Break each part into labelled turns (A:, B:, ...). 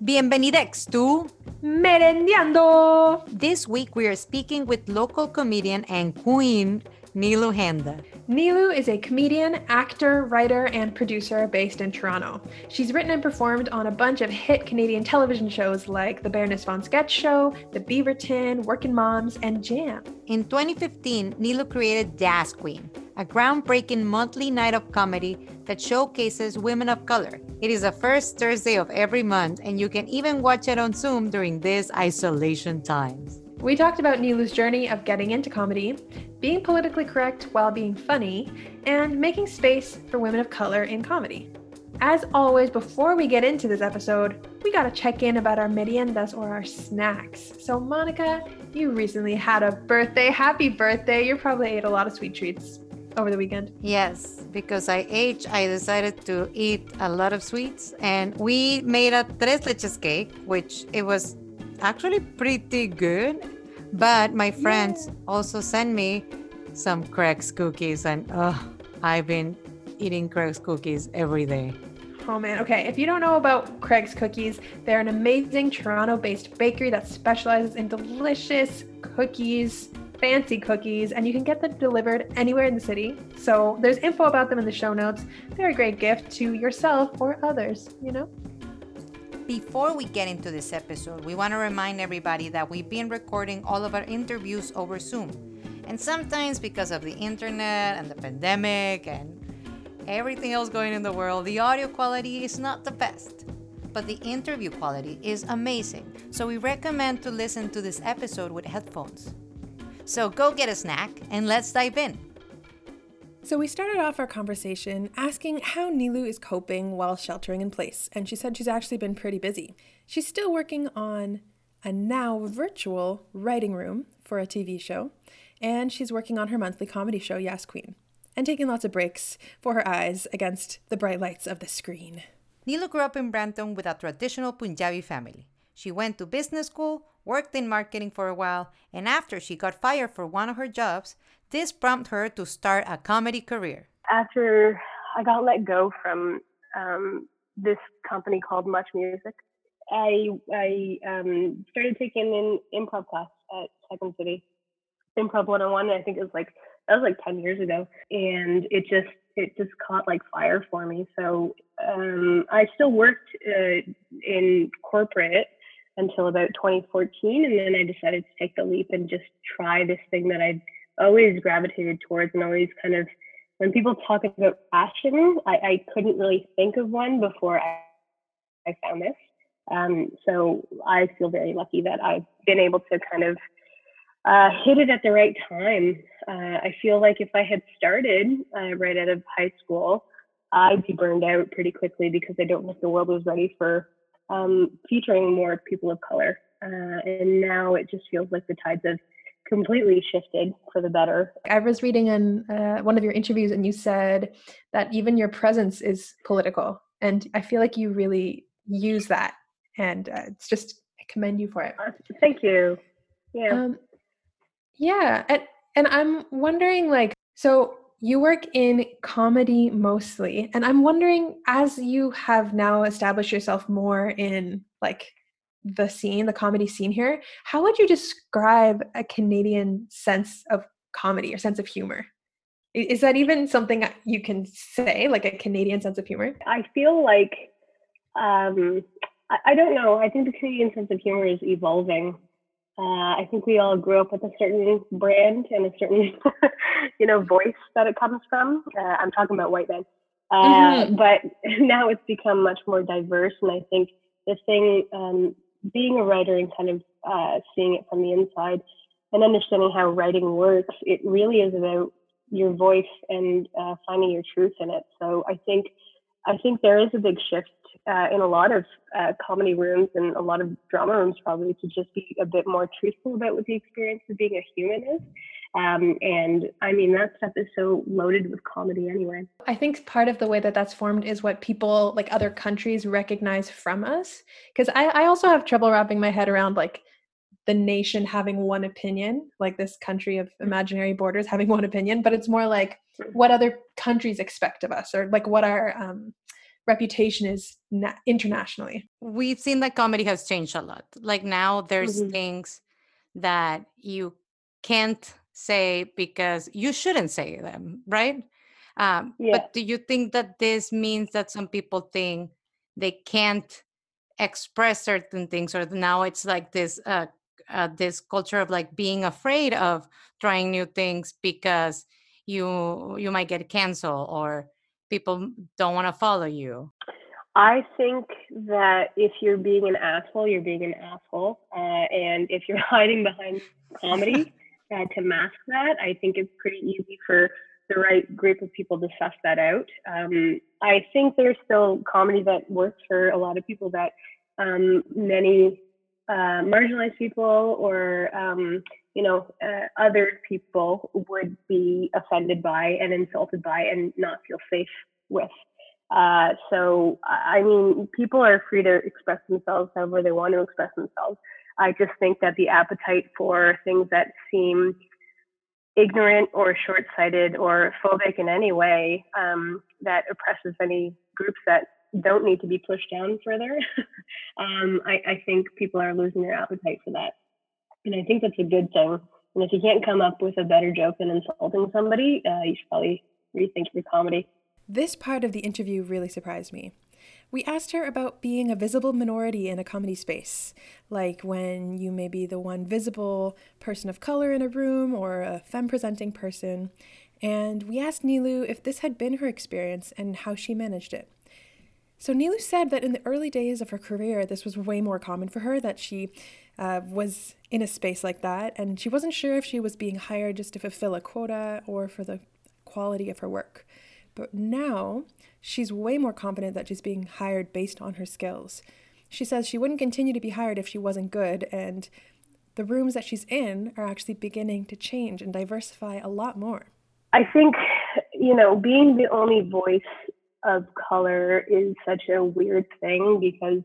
A: Bienvenidex to
B: Merendiando.
A: This week we are speaking with local comedian and queen Nilu Handa.
B: Nilu is a comedian, actor, writer, and producer based in Toronto. She's written and performed on a bunch of hit Canadian television shows like The Baroness von Sketch Show, The Beaverton, Working Moms, and Jam.
A: In 2015, Nilu created Das Queen, a groundbreaking monthly night of comedy that showcases women of color. It is the first Thursday of every month, and you can even watch it on Zoom during these isolation times.
B: We talked about Nilu's journey of getting into comedy, being politically correct while being funny, and making space for women of color in comedy. As always, before we get into this episode, we gotta check in about our meriendas or our snacks. So, Monica, you recently had a birthday. Happy birthday! You probably ate a lot of sweet treats over the weekend.
A: Yes, because I ate, I decided to eat a lot of sweets, and we made a tres leches cake, which it was actually pretty good. But my friends yeah. also sent me some Craig's cookies, and oh, I've been eating Craig's cookies every day.
B: Oh man, okay. If you don't know about Craig's Cookies, they're an amazing Toronto based bakery that specializes in delicious cookies, fancy cookies, and you can get them delivered anywhere in the city. So there's info about them in the show notes. They're a great gift to yourself or others, you know?
A: Before we get into this episode, we want to remind everybody that we've been recording all of our interviews over Zoom. And sometimes, because of the internet and the pandemic and everything else going in the world, the audio quality is not the best. But the interview quality is amazing, so we recommend to listen to this episode with headphones. So go get a snack and let's dive in.
B: So, we started off our conversation asking how Nilu is coping while sheltering in place, and she said she's actually been pretty busy. She's still working on a now virtual writing room for a TV show, and she's working on her monthly comedy show, Yes Queen, and taking lots of breaks for her eyes against the bright lights of the screen.
A: Nilu grew up in Brampton with a traditional Punjabi family. She went to business school, worked in marketing for a while, and after she got fired for one of her jobs, this prompted her to start a comedy career.
C: After I got let go from um, this company called Much Music, I I um, started taking an improv class at Second City, Improv 101. I think it was like that was like 10 years ago, and it just it just caught like fire for me. So um, I still worked uh, in corporate until about 2014, and then I decided to take the leap and just try this thing that I'd always gravitated towards and always kind of when people talk about passion, I, I couldn't really think of one before I, I found this. Um, so I feel very lucky that I've been able to kind of uh, hit it at the right time. Uh, I feel like if I had started uh, right out of high school, I'd be burned out pretty quickly because I don't think the world was ready for um, featuring more people of color. Uh, and now it just feels like the tides have completely shifted for the better.
B: I was reading in uh, one of your interviews, and you said that even your presence is political, and I feel like you really use that, and uh, it's just I commend you for it.
C: Thank you. Yeah. Um,
B: yeah, and and I'm wondering, like, so you work in comedy mostly, and I'm wondering, as you have now established yourself more in like the scene, the comedy scene here, how would you describe a Canadian sense of comedy or sense of humor? Is that even something you can say, like a Canadian sense of humor?
C: I feel like, um, I, I don't know. I think the Canadian sense of humor is evolving. Uh, I think we all grew up with a certain brand and a certain, you know, voice that it comes from. Uh, I'm talking about white men. Uh, mm-hmm. But now it's become much more diverse. And I think the thing um, being a writer and kind of uh, seeing it from the inside and understanding how writing works, it really is about your voice and uh, finding your truth in it. So I think I think there is a big shift uh, in a lot of uh, comedy rooms and a lot of drama rooms probably to just be a bit more truthful about what the experience of being a human is. Um, and I mean, that stuff is so loaded with comedy anyway.
B: I think part of the way that that's formed is what people, like other countries, recognize from us. Because I, I also have trouble wrapping my head around like the nation having one opinion, like this country of imaginary borders having one opinion, but it's more like what other countries expect of us or like what our um, reputation is na- internationally.
A: We've seen that comedy has changed a lot. Like now there's
C: Mhm.
A: things that you can't say because you shouldn't say them, right? Um,
C: Yeah.
A: But do you think that this means that some people think they can't express certain things, or now it's like this uh, uh, this culture of like being afraid of trying new things because you you might get canceled or people don't want to follow you?
C: I think that if you're being an asshole, you're being an asshole. Uh, and if you're hiding behind comedy uh, to mask that, I think it's pretty easy for the right group of people to suss that out. Um, I think there's still comedy that works for a lot of people that um, many uh, marginalized people or um, you know uh, other people would be offended by and insulted by and not feel safe with. Uh, so I mean, people are free to express themselves however they want to express themselves. I just think that the appetite for things that seem ignorant or short-sighted or phobic in any way um, that oppresses any groups that don't need to be pushed down further. um, I, I think people are losing their appetite for that, and I think that's a good thing. And if you can't come up with a better joke than insulting somebody, uh, you should probably rethink your comedy.
B: This part of the interview really surprised me. We asked her about being a visible minority in a comedy space, like when you may be the one visible person of color in a room or a femme presenting person. And we asked Nilu if this had been her experience and how she managed it. So Nilu said that in the early days of her career, this was way more common for her that she uh, was in a space like that, and she wasn't sure if she was being hired just to fulfill a quota or for the quality of her work. But now she's way more confident that she's being hired based on her skills. She says she wouldn't continue to be hired if she wasn't good, and the rooms that she's in are actually beginning to change and diversify a lot more.
C: I think, you know, being the only voice of color is such a weird thing because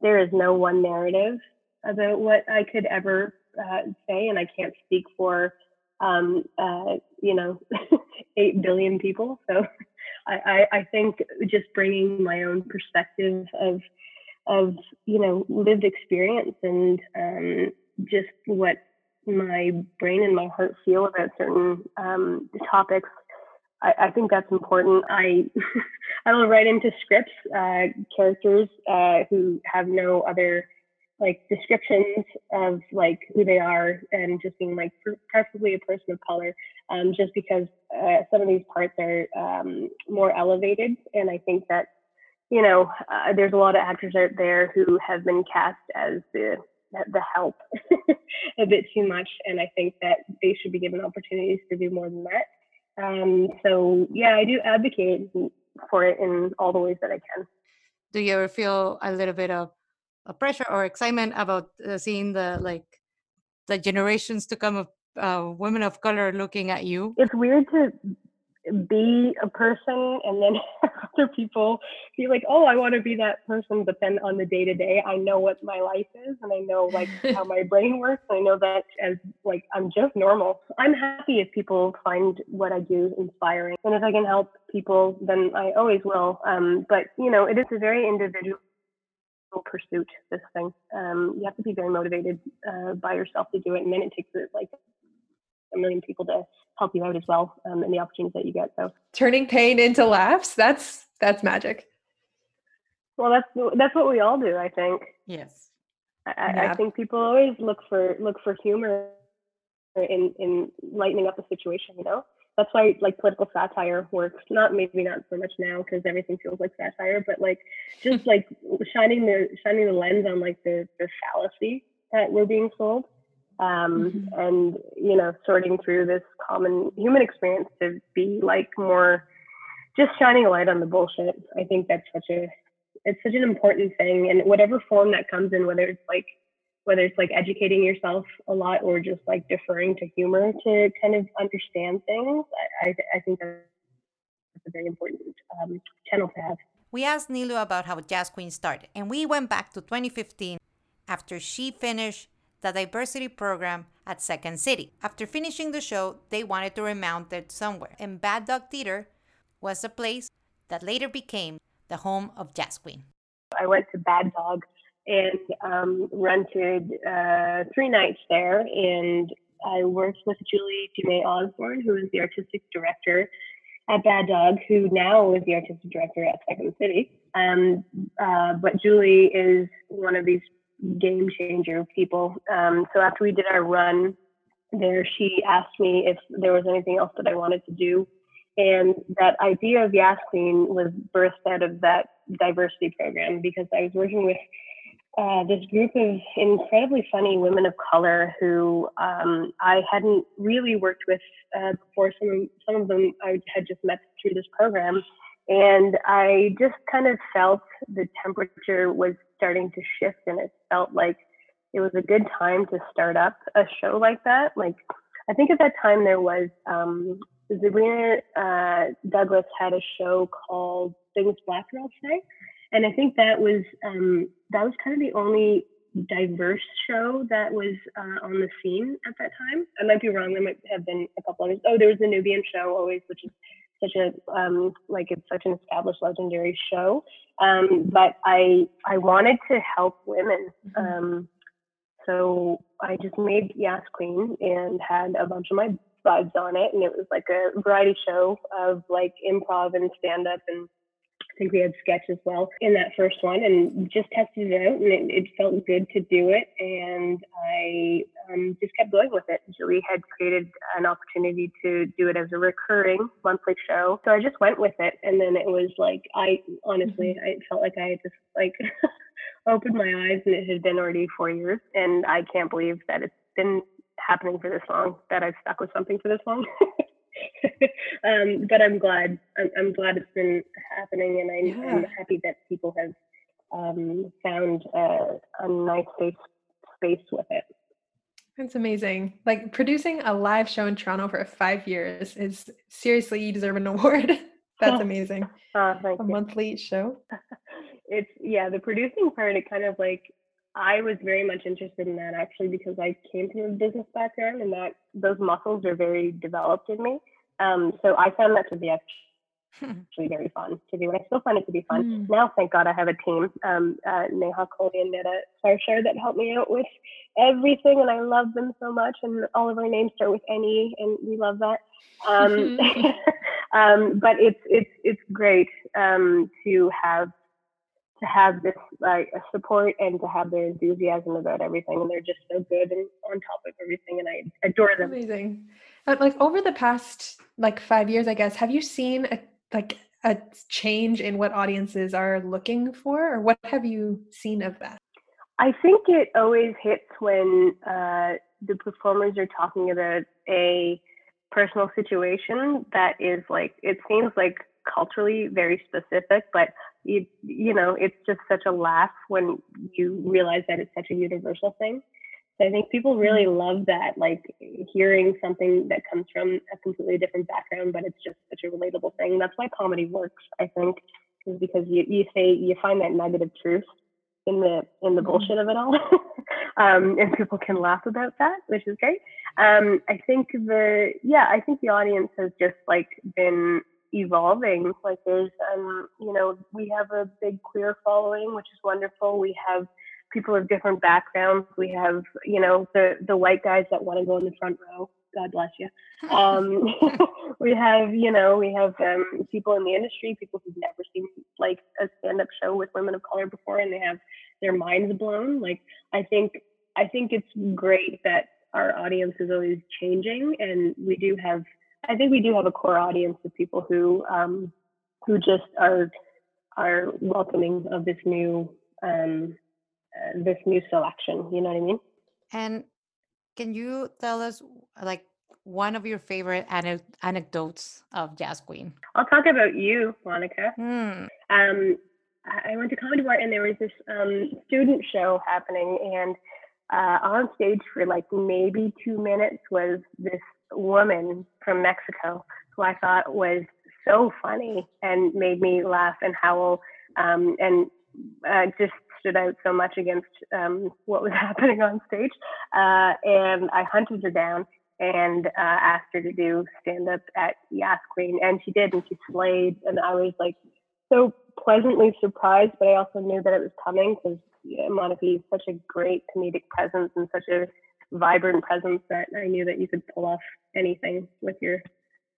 C: there is no one narrative about what I could ever uh, say, and I can't speak for, um, uh, you know, eight billion people. So I, I, I think just bringing my own perspective of, of you know, lived experience and um, just what my brain and my heart feel about certain um, topics. I, I, think that's important. I I will write into scripts uh, characters uh, who have no other like descriptions of like who they are and just being like preferably a person of color um, just because uh, some of these parts are um, more elevated. And i think that you know uh, there's a lot of actors out there who have been cast as the the help a bit too much. And i think that they should be given opportunities to do more than that um, so yeah i do advocate for it in all the ways that i can.
A: Do you ever feel a little bit of a pressure or excitement about uh, seeing the like the generations to come of uh, women of color looking at you?
C: It's weird to be a person and then other people be like oh i want to be that person but then on the day to day i know what my life is and i know like how my brain works. I know that as like i'm just normal. I'm happy if people find what i do inspiring. And if i can help people then i always will. Um, but you know it is a very individual pursuit this thing. Um, you have to be very motivated uh, by yourself to do it and then it takes like a million people to help you out as well um, and the opportunities that you get so.
B: Turning pain into laughs? That's that's magic.
C: Well that's that's what we all do i think.
A: Yes.
C: I, yeah. I think people always look for look for humor in in lightening up a situation you know? That's why like political satire works. Not maybe not so much now because everything feels like satire but like just like shining the shining the lens on like the the fallacy that we're being sold um, mm-hmm. and you know sorting through this common human experience to be like more just shining a light on the bullshit i think that's such a it's such an important thing and whatever form that comes in whether it's like whether it's like educating yourself a lot or just like deferring to humor to kind of understand things i, I think that's a very important um, channel to have
A: we asked nilu about how jazz queen started and we went back to 2015 after she finished the diversity program at Second City. After finishing the show, they wanted to remount it somewhere, and Bad Dog Theater was a place that later became the home of Jazz Queen.
C: I went to Bad Dog and um, rented uh, three nights there. And I worked with Julie Dumais Osborne, who is the artistic director at Bad Dog, who now is the artistic director at Second City. Um, uh, but Julie is one of these game changer people. Um, so after we did our run there, she asked me if there was anything else that I wanted to do. And that idea of Yas Queen was birthed out of that diversity program because I was working with uh, this group of incredibly funny women of color who um, I hadn't really worked with uh, before. Some some of them I had just met through this program. And I just kind of felt the temperature was starting to shift, and it felt like it was a good time to start up a show like that. Like, I think at that time there was um, Sabrina uh, Douglas had a show called Things Black Girls Say, and I think that was um, that was kind of the only diverse show that was uh, on the scene at that time. I might be wrong. There might have been a couple others. Oh, there was the Nubian show always, which is such a um, like it's such an established legendary show. Um, but I I wanted to help women. Mm-hmm. Um, so I just made Yas Queen and had a bunch of my buds on it, and it was like a variety show of like improv and stand up and I think we had sketch as well in that first one and just tested it out and it, it felt good to do it. And I um, just kept going with it. Julie had created an opportunity to do it as a recurring monthly show. So I just went with it. And then it was like, I honestly, mm-hmm. I felt like I just like opened my eyes and it had been already four years. And I can't believe that it's been happening for this long, that I've stuck with something for this long. um, but I'm glad. I'm, I'm, glad it's been happening, and I'm, yeah. I'm happy that people have um, found a, a nice safe space with it.
B: That's amazing. Like producing a live show in Toronto for five years is seriously, you deserve an award. That's amazing.
C: Uh,
B: a
C: you.
B: monthly show.
C: it's yeah, the producing part. It kind of like I was very much interested in that actually because I came from a business background and that those muscles are very developed in me. Um, so I found that to be actually very fun to do, and I still find it to be fun. Mm. Now, thank God, I have a team, um, uh, Neha Kohli and Netta Sarshar, that help me out with everything, and I love them so much. And all of our names start with NE, and we love that. Um, um, but it's it's it's great um, to have to have this like support and to have their enthusiasm about everything and they're just so good and on top of everything and I adore them.
B: Amazing. Uh, like over the past like 5 years I guess have you seen a like a change in what audiences are looking for or what have you seen of that?
C: I think it always hits when uh, the performers are talking about a personal situation that is like it seems like culturally very specific but you you know it's just such a laugh when you realize that it's such a universal thing so i think people really mm-hmm. love that like hearing something that comes from a completely different background but it's just such a relatable thing that's why comedy works i think is because you, you say you find that negative truth in the in the mm-hmm. bullshit of it all um, and people can laugh about that which is great um, i think the yeah i think the audience has just like been evolving. Like there's, um, you know, we have a big queer following, which is wonderful. We have people of different backgrounds. We have, you know, the the white guys that want to go in the front row. God bless you. Um, we have, you know, we have um, people in the industry, people who've never seen like a stand-up show with women of color before, and they have their minds blown. Like I think, I think it's great that our audience is always changing, and we do have I think we do have a core audience of people who um, who just are are welcoming of this new um, uh, this new selection. You know what I mean?
A: And can you tell us like one of your favorite ane- anecdotes of Jazz Queen?
C: I'll talk about you, Monica.
A: Hmm.
C: Um, I went to Comedy Bar and there was this um, student show happening, and uh, on stage for like maybe two minutes was this woman from Mexico who I thought was so funny and made me laugh and howl um, and uh, just stood out so much against um, what was happening on stage. Uh, and I hunted her down and uh, asked her to do stand up at Yas Queen, and she did, and she slayed. And I was like so pleasantly surprised, but I also knew that it was coming because yeah, Monica is such a great comedic presence and such a vibrant presence that I knew that you could pull off anything with your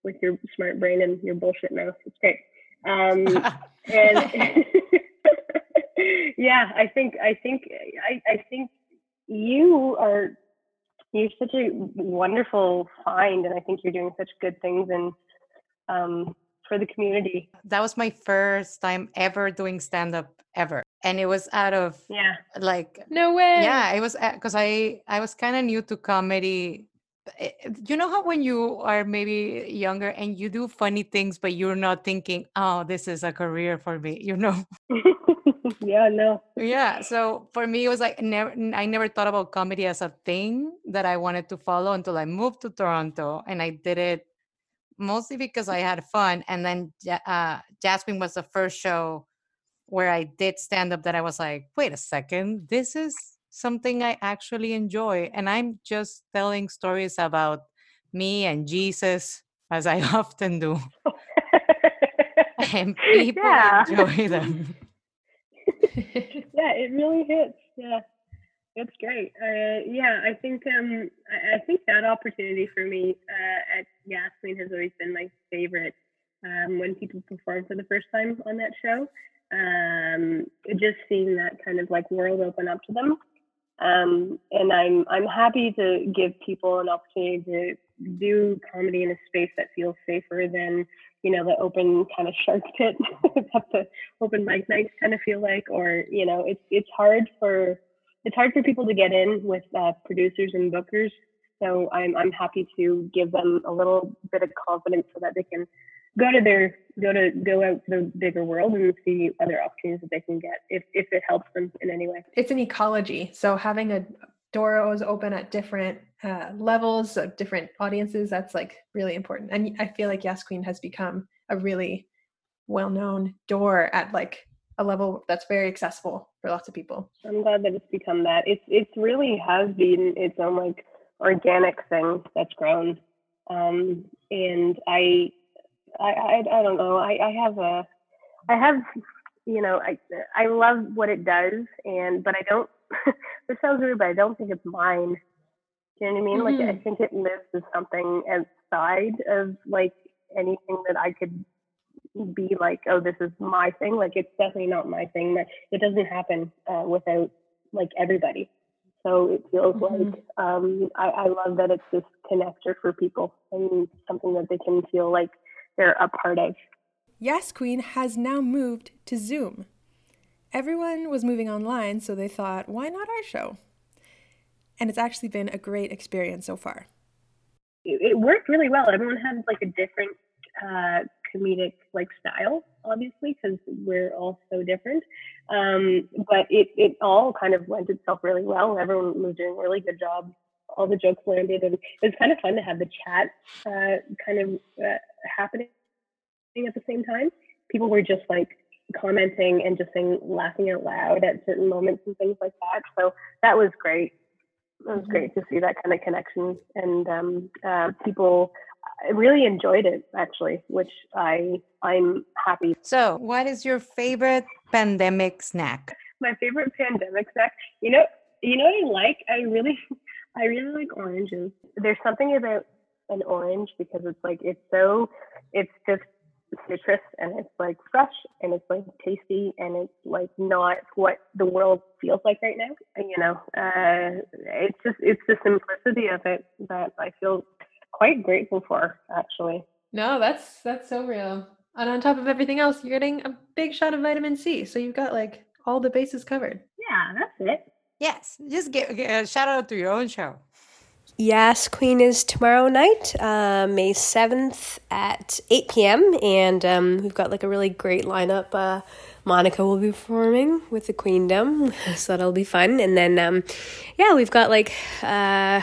C: with your smart brain and your bullshit mouth. It's great. Um, and yeah, I think I think I, I think you are you're such a wonderful find, and I think you're doing such good things and um, for the community.
A: That was my first time ever doing stand up ever. And it was out of
C: yeah,
A: like
B: no way.
A: Yeah, it was because I I was kind of new to comedy. Eh, you know how when you are maybe younger and you do funny things, but you're not thinking, "Oh, this is a career for me," you know?
C: yeah, no.
A: Yeah. So for me, it was like never. I never thought about comedy as a thing that I wanted to follow until I moved to Toronto, and I did it mostly because I had fun. And then uh, Jasmine was the first show where I did stand up that I was like, wait a second, this is something I actually enjoy. And I'm just telling stories about me and Jesus, as I often do. and people yeah. enjoy them.
C: yeah, it really hits. Yeah. That's great. Uh, yeah, I think um, I, think that opportunity for me uh, at Yasmin has always been my favorite. Um, when people perform for the first time on that show, um, just seeing that kind of like world open up to them, um, and I'm I'm happy to give people an opportunity to do comedy in a space that feels safer than you know the open kind of shark pit that the open mic nights kind of feel like, or you know it's it's hard for it's hard for people to get in with uh, producers and bookers. So I'm I'm happy to give them a little bit of confidence so that they can go to their go to go out to the bigger world and see other opportunities that they can get if if it helps them in any way.
B: It's an ecology. So having a doors open at different uh, levels of different audiences that's like really important. And I feel like Yes Queen has become a really well-known door at like a level that's very accessible for lots of people.
C: I'm glad that it's become that. It's it's really has been its own like organic thing that's grown. Um, and I, I, I, I don't know. I, I have a, I have, you know, I, I love what it does, and but I don't. this sounds weird, but I don't think it's mine. Do you know what I mean? Mm-hmm. Like I think it lives as something outside of like anything that I could be like, oh, this is my thing. Like it's definitely not my thing. It doesn't happen uh, without like everybody. So it feels mm-hmm. like um, I, I love that it's this connector for people and something that they can feel like they're a part of.
B: Yes Queen has now moved to Zoom. Everyone was moving online, so they thought, why not our show? And it's actually been a great experience so far.
C: It, it worked really well. Everyone had like a different uh, comedic like style, obviously, because we're all so different. Um, but it it all kind of lent itself really well. Everyone was doing a really good job. All the jokes landed, and it was kind of fun to have the chat uh, kind of uh, happening at the same time. People were just like commenting and just saying laughing out loud at certain moments and things like that. So that was great. It was mm-hmm. great to see that kind of connection and um, uh, people I really enjoyed it actually, which I I'm happy.
A: So, what is your favorite pandemic snack?
C: My favorite pandemic snack, you know, you know what I like? I really I really like oranges. There's something about an orange because it's like it's so it's just citrus and it's like fresh and it's like tasty and it's like not what the world feels like right now. You know, uh, it's just it's the simplicity of it that I feel quite grateful for actually.
B: No, that's that's so real. And on top of everything else, you're getting a big shot of vitamin C. So you've got like all the bases covered.
C: Yeah, that's it.
A: Yes, just get, get a shout out to your own show.
D: Yes, Queen is tomorrow night, uh, May 7th at 8 p.m. And um, we've got like a really great lineup. Uh, Monica will be performing with the Queendom, so that'll be fun. And then, um, yeah, we've got like uh,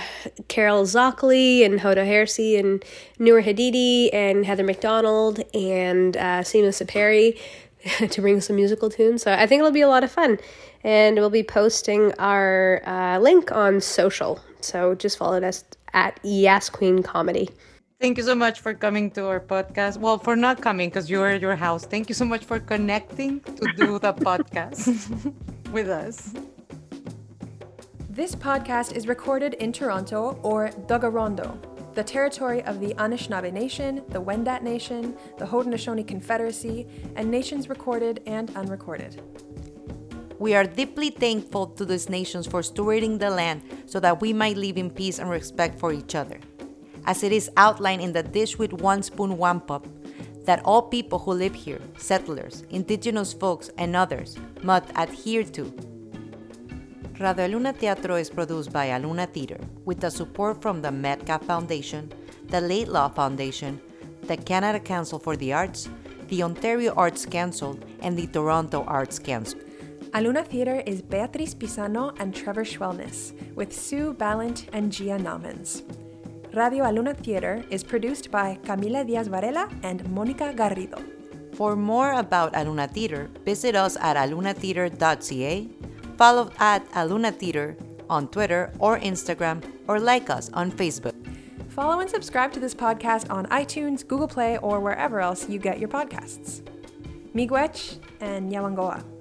D: Carol Zockley and Hoda Hersey and Noor Hadidi and Heather McDonald and uh, Seema Saperi to bring some musical tunes. So I think it'll be a lot of fun. And we'll be posting our uh, link on social. So just follow us at Yes Queen Comedy.
A: Thank you so much for coming to our podcast. Well, for not coming because you are at your house. Thank you so much for connecting to do the podcast with us.
B: This podcast is recorded in Toronto or Tkaronto, the territory of the Anishinaabe Nation, the Wendat Nation, the Haudenosaunee Confederacy, and nations recorded and unrecorded.
A: We are deeply thankful to these nations for stewarding the land so that we might live in peace and respect for each other. As it is outlined in the Dish with One Spoon Wampum, that all people who live here, settlers, indigenous folks, and others, must adhere to. Radio Luna Teatro is produced by Aluna Theater with the support from the Metcalf Foundation, the Laidlaw Foundation, the Canada Council for the Arts, the Ontario Arts Council, and the Toronto Arts Council.
B: Aluna Theater is Beatriz Pisano and Trevor Schwellnus, with Sue Ballant and Gia Namens. Radio Aluna Theater is produced by Camila Diaz Varela and Monica Garrido.
A: For more about Aluna Theater, visit us at alunatheater.ca, follow at Aluna Theater on Twitter or Instagram, or like us on Facebook.
B: Follow and subscribe to this podcast on iTunes, Google Play, or wherever else you get your podcasts. Miigwech and Yawangoa.